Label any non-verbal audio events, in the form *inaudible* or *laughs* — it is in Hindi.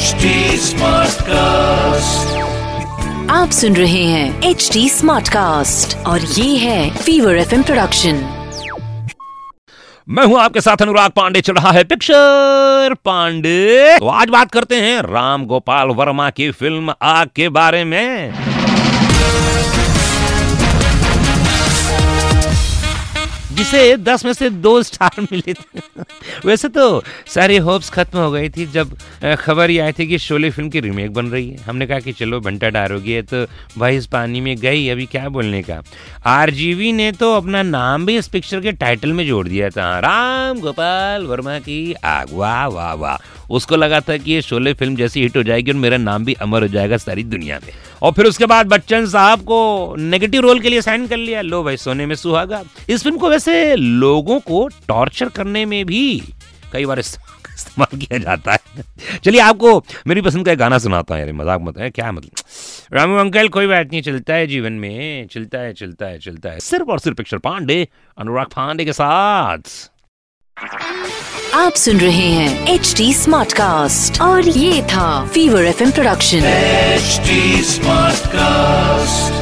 HD कास्ट आप सुन रहे हैं एच डी स्मार्ट कास्ट और ये है फीवर एफ़ प्रोडक्शन मैं हूँ आपके साथ अनुराग पांडे चल रहा है पिक्चर पांडे। तो आज बात करते हैं राम गोपाल वर्मा की फ़िल्म आग के बारे में। जिसे दस में से दो स्टार *laughs* मिले थे। वैसे तो सारी होप्स खत्म हो गई थी जब खबर ये आई थी कि शोले फ़िल्म की रीमेक बन रही है। हमने कहा कि चलो, बंटा डारोगी तो भाई इस पानी में गई, अभी क्या बोलने का? आरजीवी ने तो अपना नाम भी इस पिक्चर के टाइटल में जोड़ दिया था। राम गोपाल वर्मा की आग। वाह वाह वाह। उसको लगा था कि ये शोले फ़िल्म जैसी हिट हो जाएगी और मेरा नाम भी अमर हो जाएगा सारी दुनिया में और फिर उसके बाद बच्चन साहब को नेगेटिव रोल के लिए साइन कर लिया। लो भाई, सोने में सुहागा। इस फ़िल्म को वैसे लोगों को टॉर्चर करने में भी कई बार इस्तेमाल किया जाता है। चलिए आपको मेरी पसंद का एक गाना सुनाता हूँ यार मज़ाक मत है क्या मतलब? रामू अंकल कोई बात नहीं चलता है जीवन में चलता है चलता है चलता है। सिर्फ़ और सिर्फ़ पिक्चर पांडे अनुराग पांडे के साथ। आप सुन रहे हैं एच डी स्मार्ट कास्ट और ये था fever F production H smart Smartcast.